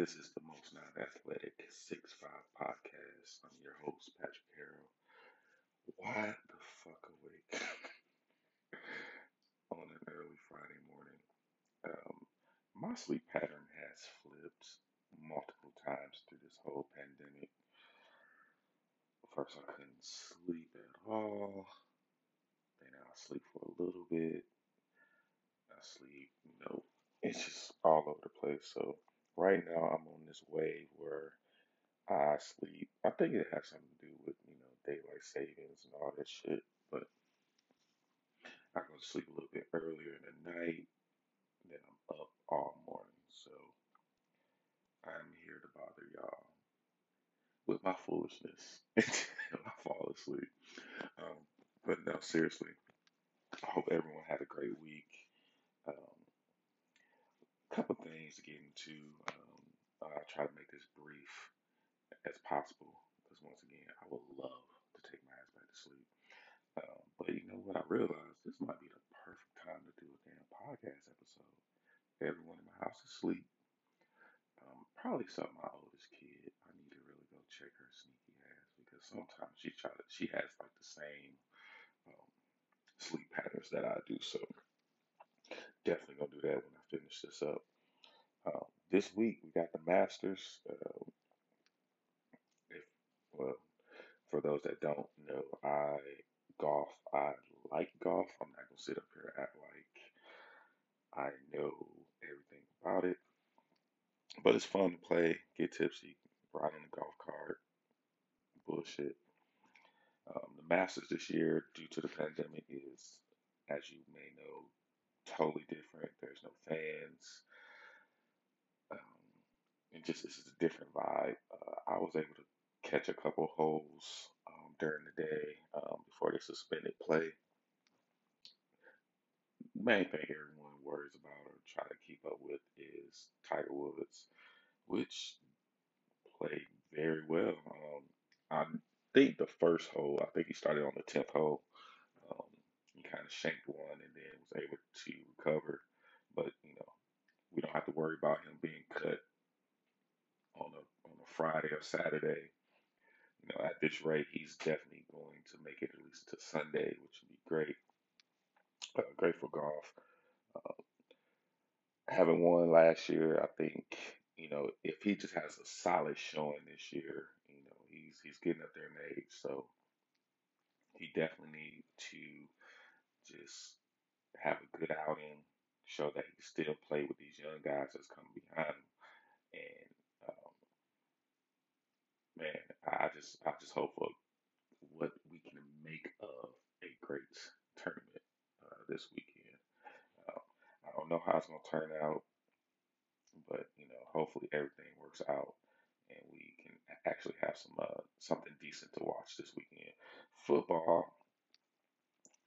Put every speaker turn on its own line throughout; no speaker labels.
This is the Most Non Athletic 6 5 podcast. I'm your host, Patrick Harrell. Why the fuck awake on an early Friday morning? Um, my sleep pattern has flipped multiple times through this whole pandemic. First, I couldn't sleep at all. Then I sleep for a little bit. I sleep, you know, it's just all over the place. So right now I'm on this wave where I sleep. I think it has something to do with, you know, daylight savings and all that shit. But I go to sleep a little bit earlier in the night, then I'm up all morning. So I'm here to bother y'all with my foolishness until I fall asleep. Um, but no, seriously, I hope everyone had a great week. Um, couple things to get into. Um, I'll try to make this brief as possible because once again, I would love to take my ass back to sleep. Um, but you know what? I realized this might be the perfect time to do a damn podcast episode. Everyone in my house is asleep. Um, probably something my oldest kid. I need to really go check her sneaky ass because sometimes she try to. She has like the same um, sleep patterns that I do. So definitely gonna do that when I finish this up. Um, this week we got the Masters. Uh, if well, for those that don't know, I golf. I like golf. I'm not gonna sit up here and act like I know everything about it, but it's fun to play, get tipsy, ride in the golf cart, bullshit. Um, the Masters this year, due to the pandemic, is, as you may know, totally different. There's no fans. Um, and just this is a different vibe. Uh, I was able to catch a couple holes um, during the day um, before they suspended play. Main thing everyone worries about or try to keep up with is Tiger Woods, which played very well. Um, I think the first hole, I think he started on the tenth hole. Um, he kind of shanked one and then was able to recover. But you know, we don't have to worry about him being cut on a on a Friday or Saturday. You know, at this rate, he's definitely going to make it at least to Sunday, which would be great. Uh, great for golf. Uh, having won last year, I think you know if he just has a solid showing this year, you know he's he's getting up there in age, so he definitely needs to just have a good outing, show that he can still play with these young guys that's coming behind him, and um, man, I just I just hope for what we can make of a great tournament uh, this weekend. Uh, I don't know how it's gonna turn out, but you know, hopefully everything works out and we can actually have some uh, something decent to watch this weekend. Football,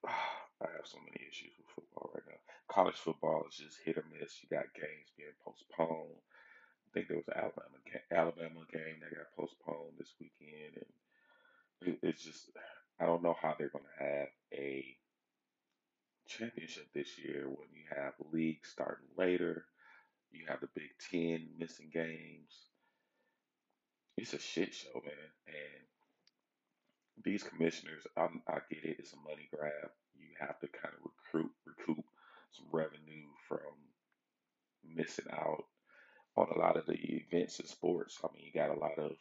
I have so many issues with football right now. College football is just hit or miss. You got games being postponed. I think there was an Alabama game, Alabama game that got postponed this weekend, and it, it's just I don't know how they're going to have a championship this year when you have leagues starting later. You have the Big Ten missing games. It's a shit show, man. And these commissioners, I, I get it. It's a money grab. You have to kind of recruit, recoup some revenue from missing out on a lot of the events and sports. I mean, you got a lot of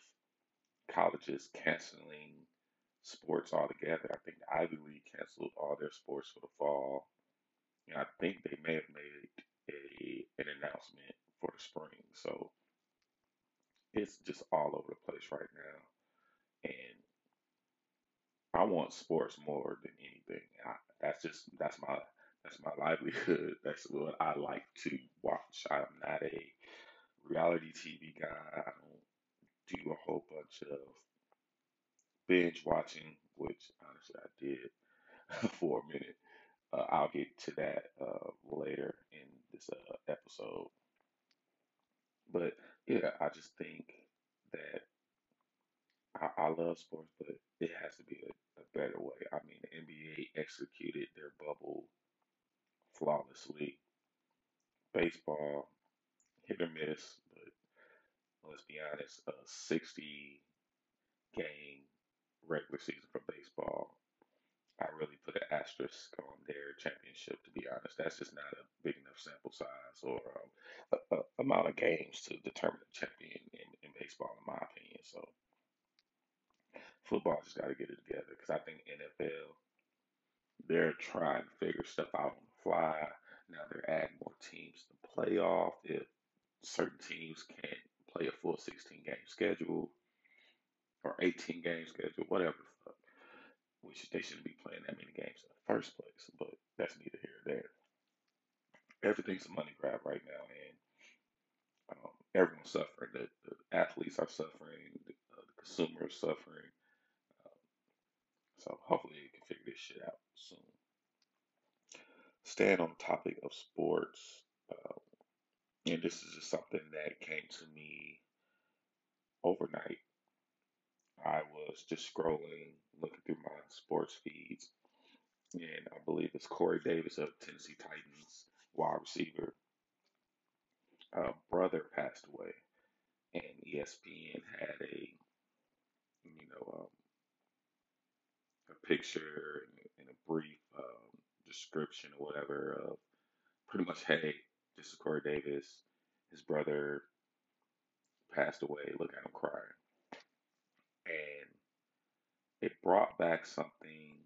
colleges canceling sports altogether. I think the Ivy League canceled all their sports for the fall. And I think they may have made a an announcement for the spring. So it's just all over the place right now. And I want sports more than anything. I, that's just that's my that's my livelihood. That's what I like to watch. I'm not a reality TV guy. I don't do a whole bunch of binge watching, which honestly I did for a minute. Uh, I'll get to that uh, later in this uh, episode. But yeah, I just think that I, I love sports, but it has to be a, a better way. I mean, the NBA executed their bubble flawlessly. Baseball, hit or miss, but let's be honest, a 60 game regular season for baseball, I really put an asterisk on their championship, to be honest. That's just not a big enough sample size or um, a, a, amount of games to determine a champion in, in baseball, in my opinion. So football just got to get it together because I think NFL, they're trying to figure stuff out on the fly. Now they're adding more teams to playoff. If certain teams can't play a full 16 game schedule or 18 game schedule, whatever the fuck, which they shouldn't be playing that many games in the first place, but that's neither here nor there. Everything's a money grab right now, and um, everyone's suffering. The, the athletes are suffering, the, uh, the consumer suffering. Um, so hopefully they can figure this shit out soon. Staying on the topic of sports, um, and this is just something that came to me overnight. I was just scrolling, looking through my sports feeds, and I believe it's Corey Davis of Tennessee Titans, wide receiver. Uh, brother passed away, and ESPN had a you know um, a picture and, a brief um, description or whatever of pretty much, hey, this is Corey Davis. His brother passed away. Look at him crying, and it brought back something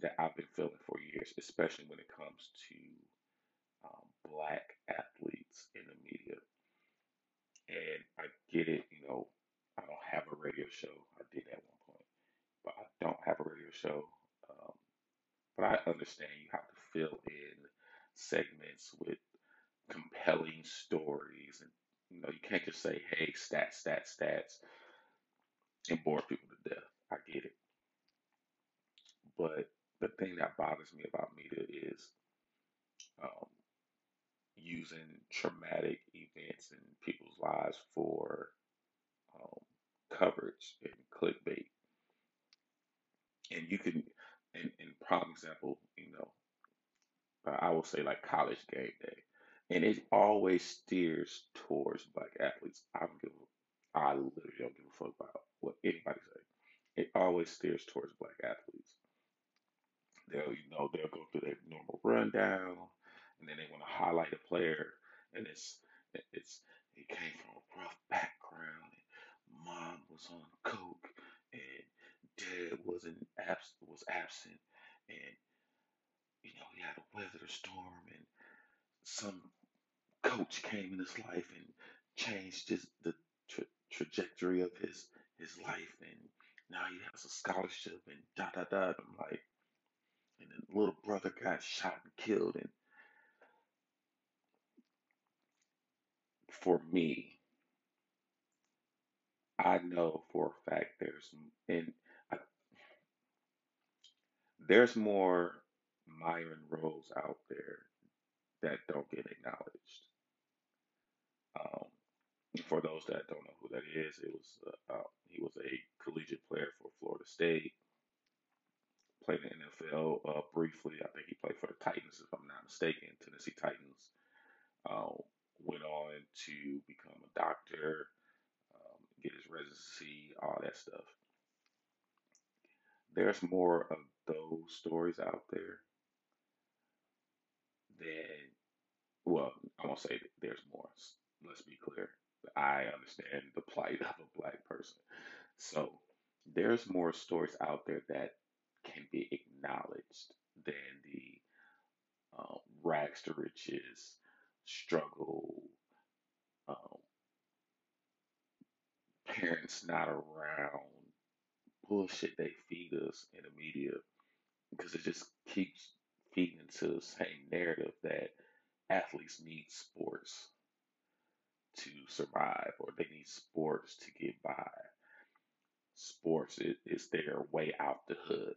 that I've been feeling for years, especially when it comes to um, black athletes in the media. And I get it, you know, I don't have a radio show. I did at one point, but I don't have a radio show. Um, but I understand you have to fill in segments with compelling stories, and you know, you can't just say, "Hey, stats, stats, stats," and bore people to death. I get it, but the thing that bothers me about media is um, using traumatic events in people's lives for um, coverage and clickbait. And you can, and, and prime example, you know, I will say like college game day, and it always steers towards black athletes. I don't give, I literally don't give a fuck about what anybody say. It always steers towards black athletes. They'll, you know, they'll go through their normal rundown, and then they want to highlight a player, and it's, it's, it came from a rough background, mom was on coke, and dad wasn't abs- was absent, and you know he had to weather the storm, and some coach came in his life and changed his the tra- trajectory of his his life, and now he has a scholarship, and da da da. I'm like, and the little brother got shot and killed, and for me, I know for a fact there's and I, there's more Myron Rolle out there that don't get acknowledged. Um, for those that don't know who that is, it was uh, uh, he was a collegiate player for Florida State, played in the NFL uh, briefly. I think he played for the Titans, if I'm not mistaken, Tennessee Titans. Uh, went on to become a doctor, get his residency, all that stuff. There's more of those stories out there than well, I won't say there's more. Let's be clear. I understand the plight of a black person. So there's more stories out there that can be acknowledged than the um, rags to riches struggle, um, parents not around, bullshit they feed us in the media because it just keeps feeding into the same narrative that athletes need sports to survive or they need sports to get by. Sports is, their way out the hood.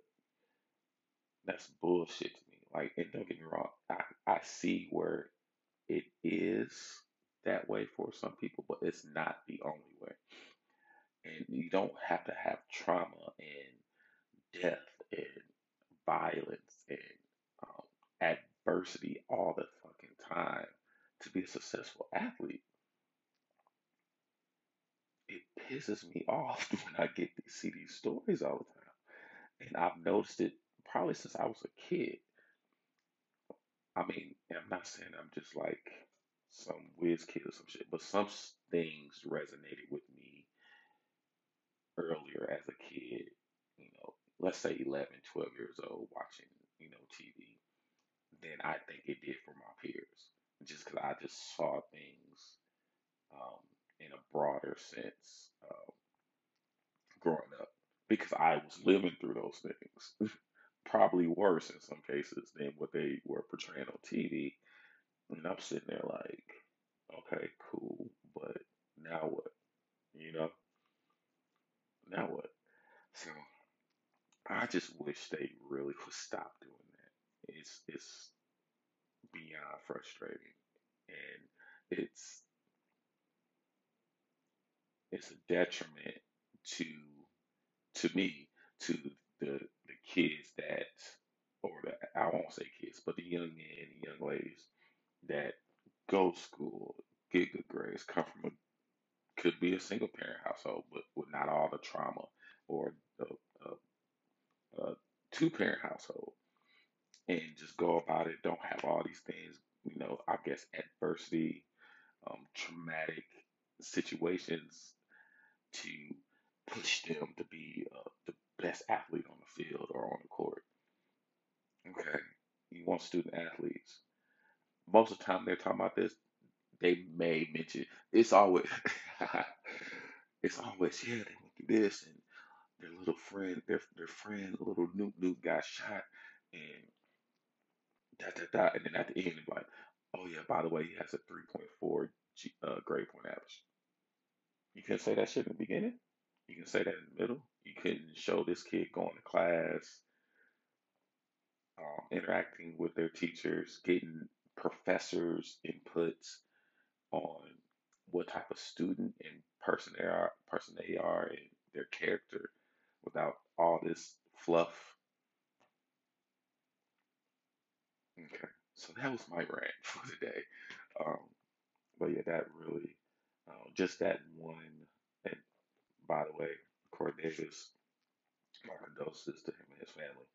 That's bullshit to me. Like, and don't get me wrong, I, I see where it is that way for some people, but it's not the only way. And you don't have to have trauma and death and violence and um, adversity all the fucking time to be a successful athlete. It pisses me off when I get to see these stories all the time. And I've noticed it probably since I was a kid. I mean, I'm not saying I'm just like some whiz kid or some shit, but some things resonated with me earlier as a kid. You know, let's say 11, 12 years old watching, you know, TV than I think it did for my peers. Just because I just saw things um, in a broader sense um, growing up because I was living through those things. Probably worse in some cases than what they were portraying on TV. And I'm sitting there like, okay, cool, but now what? You know, now what? So I just wish they really would stop doing that. It's it's beyond frustrating, and it's it's a detriment to to me to the the kids that or the I won't say kids, but the young men young ladies that go to school, get good grades, come from a could be a single parent household, but with not all the trauma, or a, a, a two parent household, and just go about it. Don't have all these things, you know. I guess adversity, um, traumatic situations to push them to be uh, the best athlete on the field or on the court. Okay, you want student athletes. Most of the time they're talking about this, they may mention it's always it's always yeah they went through this and their little friend their their friend little Nuke Nuke got shot and da da da and then at the end like oh yeah by the way he has a 3.4 G, uh, grade point average. You can say that shit in the beginning. You can say that in the middle. You couldn't show this kid going to class um, interacting with their teachers, getting professors' inputs on what type of student and person they are, person they are, and their character, without all this fluff. Okay, so that was my rant for today. Um, but yeah, that really, um, just that one. And by the way, Corey Davis, my condolences to him and his family.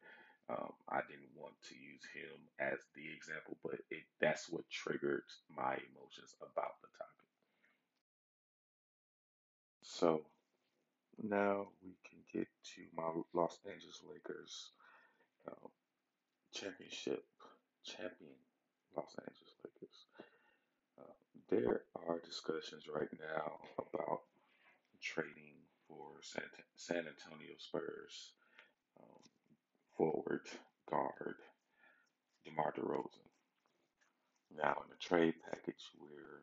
Um, I didn't want to use him as the example, but it that's what triggered my emotions about the topic. So now we can get to my Los Angeles Lakers um, championship champion Los Angeles Lakers. Uh, there are discussions right now about trading for San, San Antonio Spurs forward guard DeMar DeRozan. Now in the trade package, we're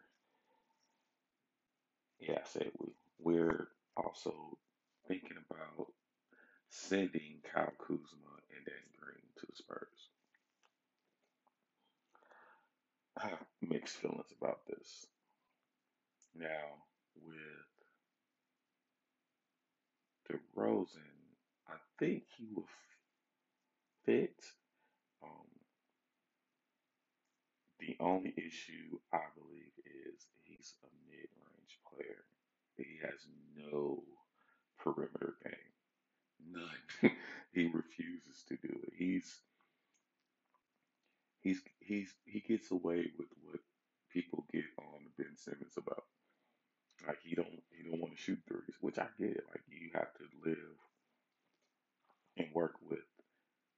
yeah, I said we we're also thinking about sending Kyle Kuzma and Danny Green to the Spurs. I have mixed feelings about this. Now with DeRozan, I think he will fit. Um, the only issue I believe is he's a mid-range player. He has no perimeter game. None. he refuses to do it. He's he's he's he gets away with what people get on Ben Simmons about. Like he don't he don't want to shoot threes, which I get. Like you have to live and work with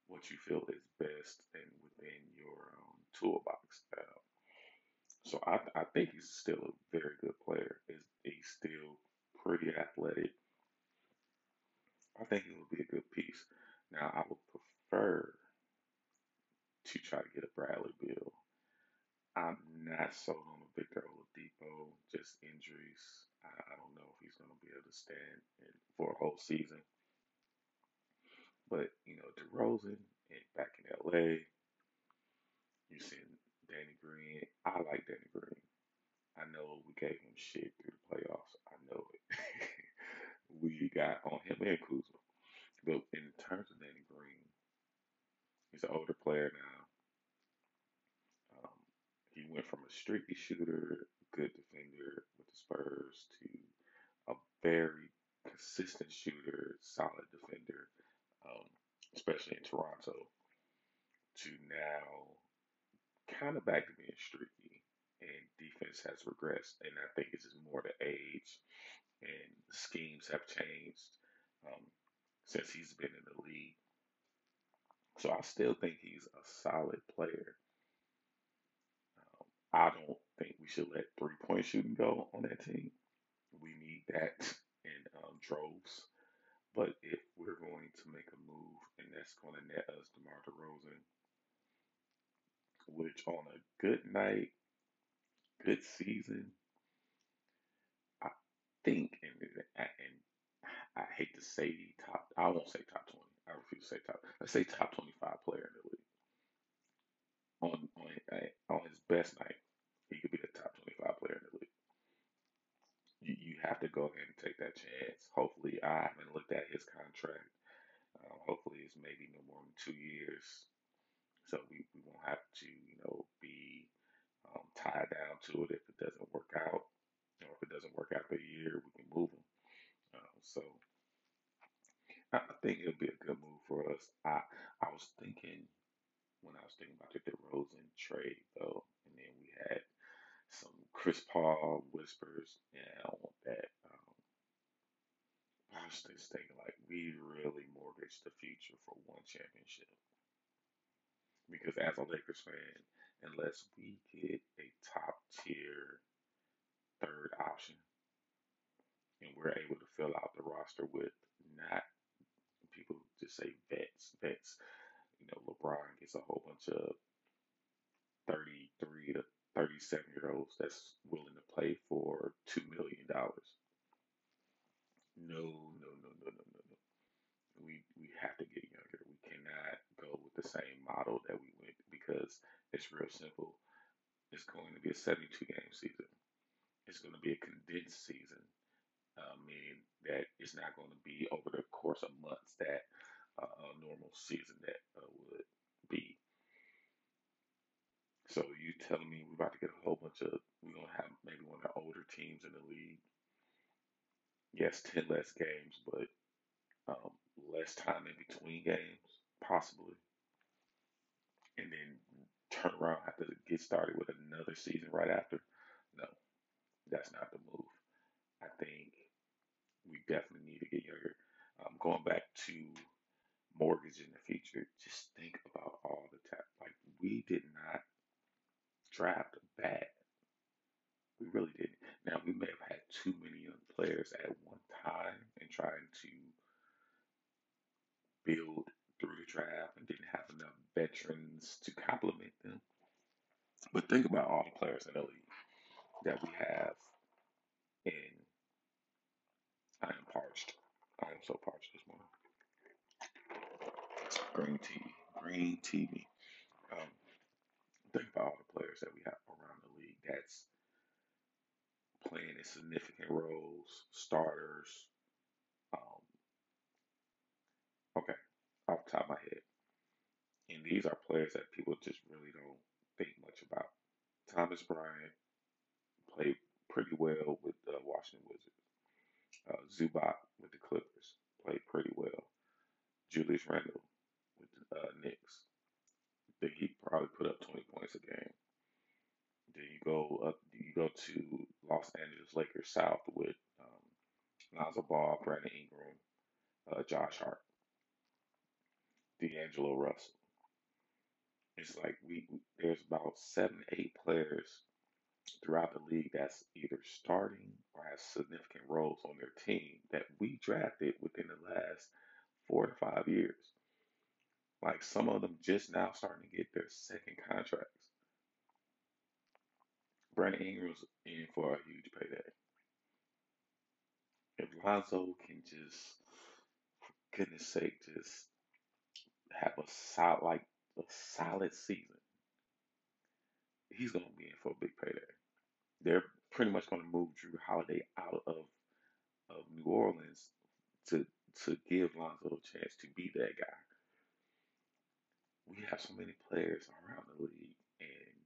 what you feel is best and within your um, toolbox. Uh, so I I think he's still a very good player. Is he's still pretty athletic. I think he would be a good piece. Now I would prefer to try to get a Bradley Beal. I'm not sold on a Victor Oladipo, just injuries. I, I don't know if he's going to be able to stand for a whole season. But, you know, DeRozan and back in LA, you seen Danny Green. I like Danny Green. I know we gave him shit through the playoffs. I know it. we got on him and Kuzma. But in terms of Danny Green, he's an older player now. Um, he went from a streaky shooter, good defender with the Spurs, to a very consistent shooter, solid defender, um, especially in Toronto, to now kind of back to being streaky. And defense has regressed, and I think it's just more the age and schemes have changed um, since he's been in the league. So I still think he's a solid player. Um, I don't think we should let three point shooting go on that team. We need that in um, droves. But if we're going to make a move and that's going to net us DeMar DeRozan, which on a good night, good season, I think, and, and I hate to say the top, I won't say top 20. I refuse to say top. Let's say top 25 player in the league. On on on his best night, he could be the top 25 player in the league. You you have to go ahead and take that chance. Hopefully, I haven't looked at his contract. Uh, hopefully, it's maybe no more than two years, so we, we won't have to you know be um, tied down to it if it doesn't work out. Or if it doesn't work after a year, we can move him. Uh, so I I think it'll be a good move for us. I I was thinking when I was thinking about the DeRozan trade though, and then we had some Chris Paul whispers. Yeah, I want that. Um, was thinking like we really mortgaged the future for one championship because as a Lakers fan, unless we get a top tier third option and we're able to fill out the roster with not people just say vets, vets. You know, LeBron gets a whole bunch of 33 to 37 year olds that's willing to play for 2 million. dollars. No, no, no, no, no, no, no. We, we have to get younger. We cannot go with the same model that we went because it's real simple. It's going to be a 72 game season. It's going to be a condensed season uh, meaning that it's not going to be over the course of months that uh, a normal season that uh, would be. So you telling me we're about to get a whole bunch of we're gonna have maybe one of the older teams in the league. Yes, ten less games, but um, less time in between games, possibly, and then turn around have to get started with another season right after. No, that's not the move. I think we definitely need to get younger. Um, going back to mortgage in the future, just think about all the tap. Like we did not draft bad. We really didn't. Now we may have had too many young players at one time and trying to build through the draft and didn't have enough veterans to complement them. But think about all the players in the league that we have, and I am parched. I am so parched this morning. Green tea, green tea. Um, think about all the players that we have around the league that's playing in significant roles, starters. Um, okay, off the top of my head. And these are players that people just really don't think much about. Thomas Bryant played pretty well with the Washington Wizards. Uh, Zubac with the Clippers played pretty well. Julius Randle with the uh, Knicks. Think he probably put up 20 points a game. Then you go up, you go to Los Angeles Lakers South with um, Ball, Brandon Ingram, uh, Josh Hart, D'Angelo Russell. It's like we there's about seven, eight players throughout the league that's either starting or has significant roles on their team that we drafted within the last four to five years. Like some of them just now starting to get their second contracts. Brandon Ingram's in for a huge payday. If Lonzo can just, for goodness sake, just have a solid, like a solid season, he's gonna be in for a big payday. They're pretty much gonna move Jrue Holiday out of of New Orleans to to give Lonzo a chance to be that guy. We have so many players around the league, and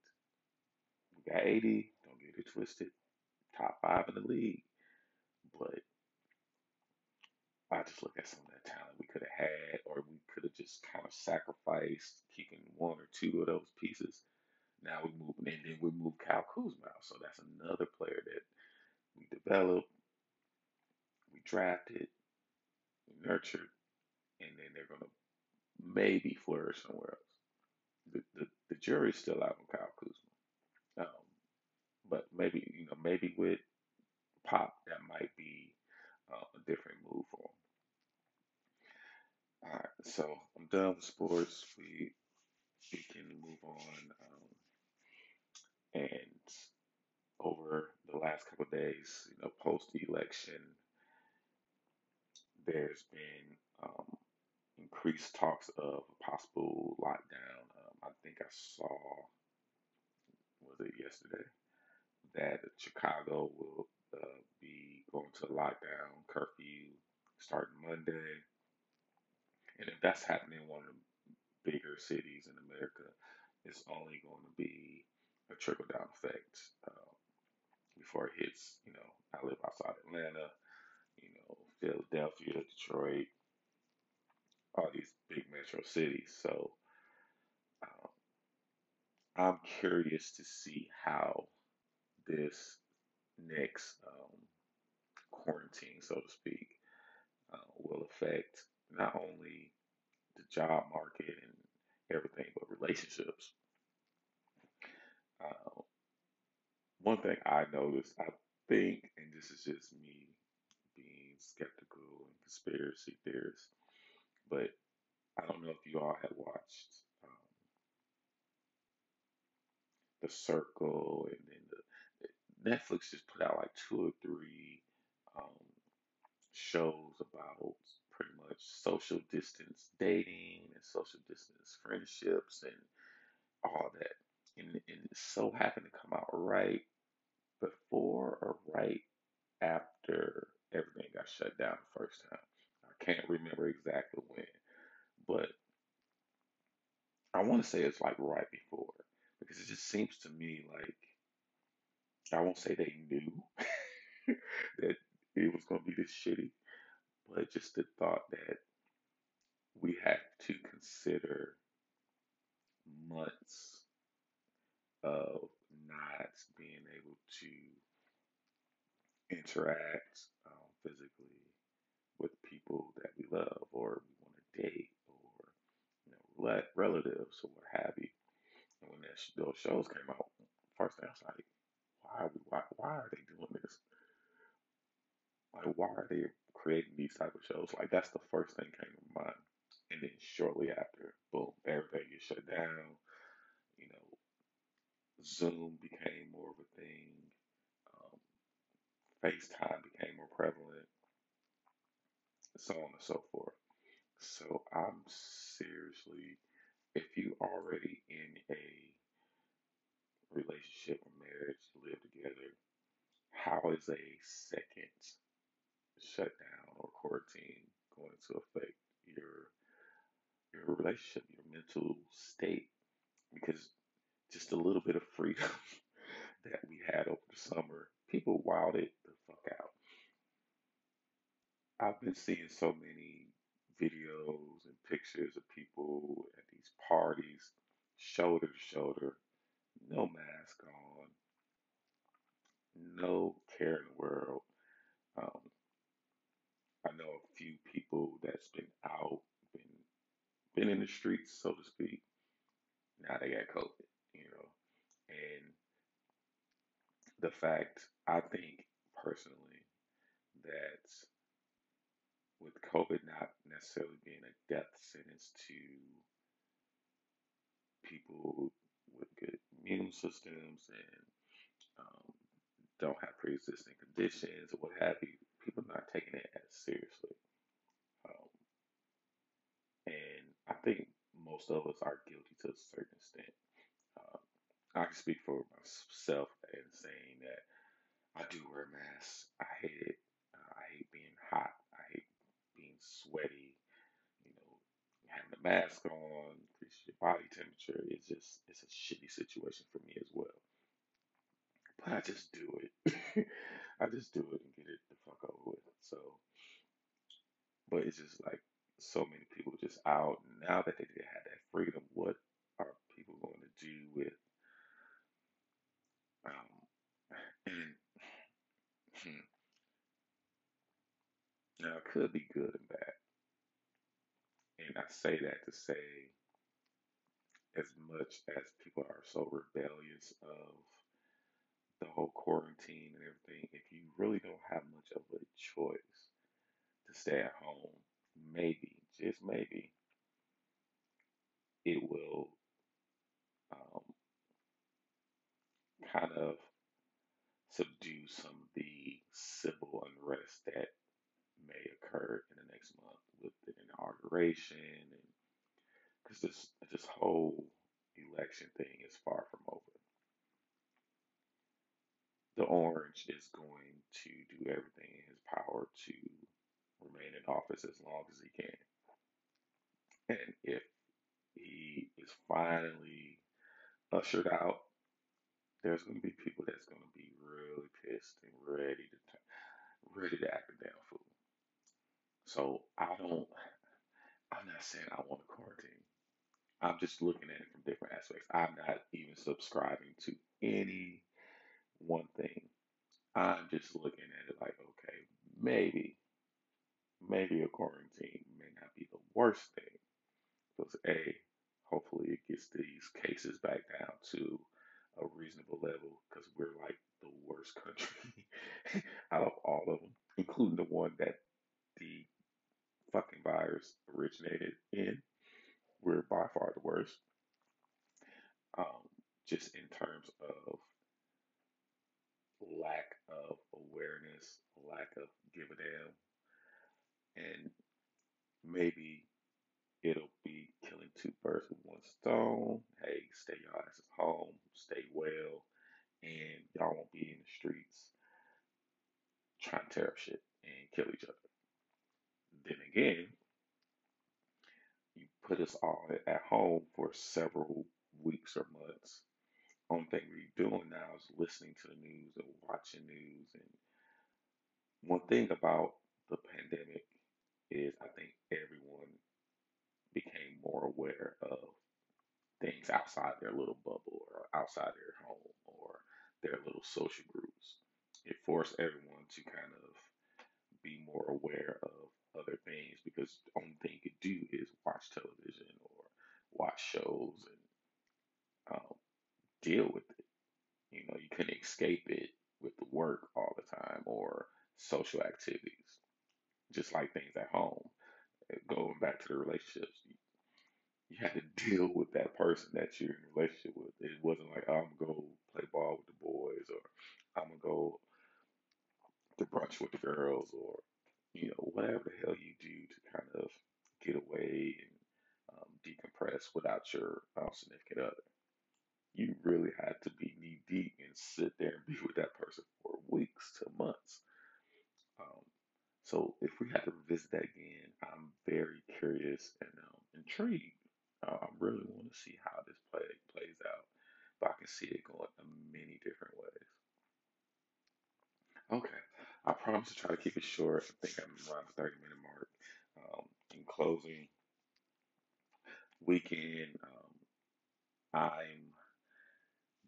we got AD. Don't get it twisted. Top five in the league, but I just look at some of that talent we could have had, or we could have just kind of sacrificed keeping one or two of those pieces. Now we move, and then we move Kyle Kuzma out. So that's another player that we developed, we drafted, we nurtured, and then they're going to maybe flourish somewhere else. The, the, the jury's still out on Kyle Kuzma. Um, but maybe, you know, maybe with Pop, that might be uh, a different move for him. All right, so I'm done with sports. We we can move on. Um, and over the last couple days, you know, post election, there's been um, increased talks of a possible lockdown. Um, I think I saw, was it yesterday, that Chicago will uh, be going to lockdown curfew starting Monday. And if that's happening in one of the bigger cities in America, it's only going to be a trickle down effect uh, before it hits. You know, I live outside Atlanta, you know, Philadelphia, Detroit, all these big metro cities. So um, I'm curious to see how this next um, quarantine, so to speak, uh, will affect not only the job market and everything, but relationships. Uh, one thing I noticed, I think, and this is just me being skeptical and conspiracy theorist, but I don't know if you all have watched um, The Circle, and then the Netflix just put out like two or three um, shows about pretty much social distance dating and social distance friendships and all that. And, and it so happened to come out right before or right after everything got shut down the first time. Can't remember exactly when, but I want to say it's like right before because it just seems to me like I won't say they knew that it was going to be this shitty, but just the thought that we have to consider months of not being able to interact um, physically with people that we love or we want to date or you know relatives or what have you. And when that, those shows came out, first thing I was like, why, why, why are they doing this? Like, why are they creating these type of shows? Like, that's the first thing came to mind. And then shortly after, boom, everything gets shut down. You know, Zoom became more of a thing. Um, FaceTime became more prevalent, so on and so forth. So I'm seriously, if you already in a relationship or marriage, live together, how is a second shutdown or quarantine going to affect your your relationship, your mental state? Because just a little bit of freedom that we had over the summer, people wilded the fuck out. I've been seeing so many videos and pictures of people at these parties, shoulder to shoulder, no mask on, no care in the world. Um, I know a few people that's been out, been been in the streets, so to speak. Now they got COVID, you know, and the fact I think personally that with COVID not necessarily being a death sentence to people with good immune systems and um, don't have pre-existing conditions or what have you, people not taking it as seriously. Um, and I think most of us are guilty to a certain extent. Um, I can speak for myself in saying that I do wear masks. I hate it. Uh, I hate being hot. I hate being sweaty. You know, having a mask on, increases your body temperature. It's just it's a shitty situation for me as well. But I just do it. I just do it and get it the fuck over with. So But it's just like so many people just out now that they have that freedom. What are people going to do with um and now it could be good and bad. And I say that to say as much as people are so rebellious of the whole quarantine and everything, if you really don't have much of a choice to stay at home, maybe, just maybe, it will um, kind of subdue some of the civil unrest that may occur in the next month with the and because this this whole election thing is far from over. The orange is going to do everything in his power to remain in office as long as he can. And if he is finally ushered out, there's going to be people that's going to be really pissed and ready to ready to act a damn fool. So I don't. I'm not saying I want a quarantine. I'm just looking at it from different aspects. I'm not even subscribing to any one thing. I'm just looking at it like, okay, maybe, maybe a quarantine may not be the worst thing. Because A, hopefully it gets these cases back down to a reasonable level because we're like the worst country out of all of them, including the one that the fucking virus originated in. We're by far the worst. Um, just in terms of lack of awareness, lack of give a damn, and maybe it'll be killing two birds with one stone. Hey, stay your asses home, stay well, and y'all won't be in the streets trying to tear up shit and kill each other. Then again, you put us all at home for several weeks or months. Only thing we're doing now is listening to the news and watching news. And one thing about the pandemic is I think everyone became more aware of things outside their little bubble or outside their home or their little social groups. It forced everyone to kind of be more aware of other things because the only thing you could do is watch television or watch shows and um, deal with it. You know, you couldn't escape it with the work all the time or social activities, just like things at home. Going back to the relationships, you, you had to deal with that person that you're in a relationship with. It wasn't like, oh, I'm gonna go play ball with the boys or I'm gonna go to brunch with the girls or you know whatever the hell you do to kind of get away and um, decompress without your um, significant other. You really had to be knee deep and sit there and be with that person for weeks to months. Um, so if we had to revisit that again, I'm very curious and um, intrigued. Uh, I really want to see how this play plays out, but I can see it going in many different ways. I promise to try to keep it short. I think I'm around the 30 minute mark. Um, in closing, weekend, um, I'm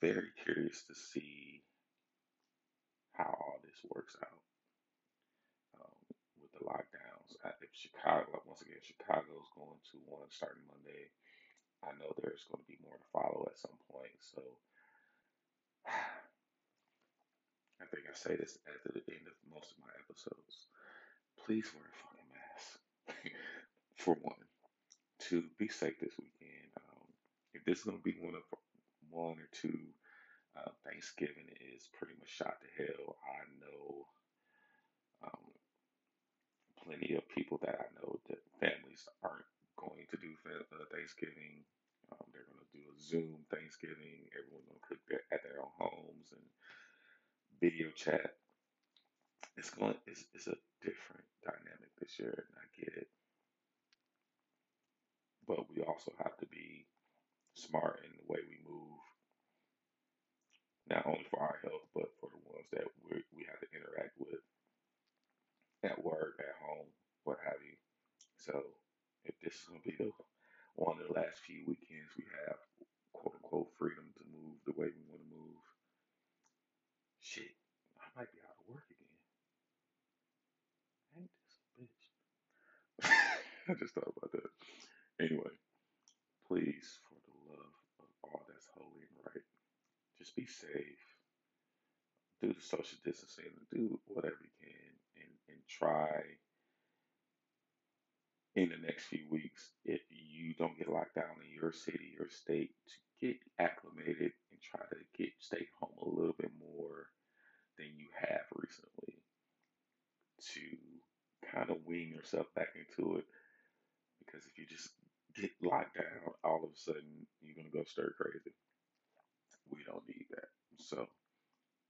very curious to see how all this works out um, with the lockdowns. I think Chicago, once again, Chicago's going to one starting Monday. I know there's going to be more to follow at some point. So I think I say this at the end of most of my episodes. Please wear a fucking mask. For one. To be safe this weekend. Um, if this is going to be one of one or two uh, Thanksgiving is pretty much shot to hell. I know um, plenty of people that I know that families aren't going to do uh, Thanksgiving. Um, they're going to do a Zoom Thanksgiving. Everyone's going to cook at their own homes and video chat. It's going. It's, it's a different dynamic this year, and I get it. But we also have to be smart in the way we move, not only for our health, but for the ones that we we have to interact with at work, at home, what have you. So if this is gonna be the one of the last few weekends we have quote unquote freedom to move the way we want to move, shit, I might be out of work again. Ain't this a bitch? I just thought about that. Anyway, please, for the love of all that's holy and right, just be safe. Do the social distancing. Do whatever you can, and and try in the next few weeks, if you don't get locked down in your city or state, to get acclimated and try to get stay home a little bit more than you have recently to kind of wean yourself back into it. Because if you just get locked down, all of a sudden you're gonna go stir crazy. We don't need that. So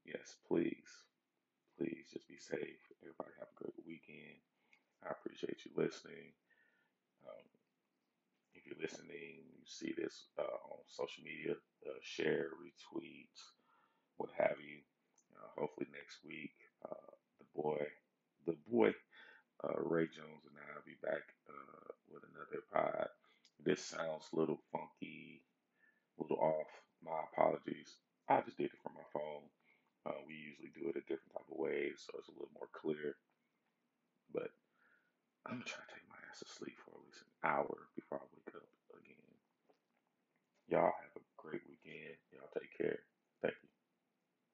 yes, please, please just be safe. Everybody have a great weekend. I appreciate you listening. Um, if you're listening, you see this uh, on social media, uh, share, retweet, what have you. Uh, hopefully next week, uh, the boy, the boy, uh, Ray Jones and I will be back uh, with another pod. This sounds a little funky, a little off. My apologies. I just did it from my phone. Uh, we usually do it a different type of way, so it's a little more clear. But I'm gonna try to take my ass to sleep for at least an hour before I wake up again. Y'all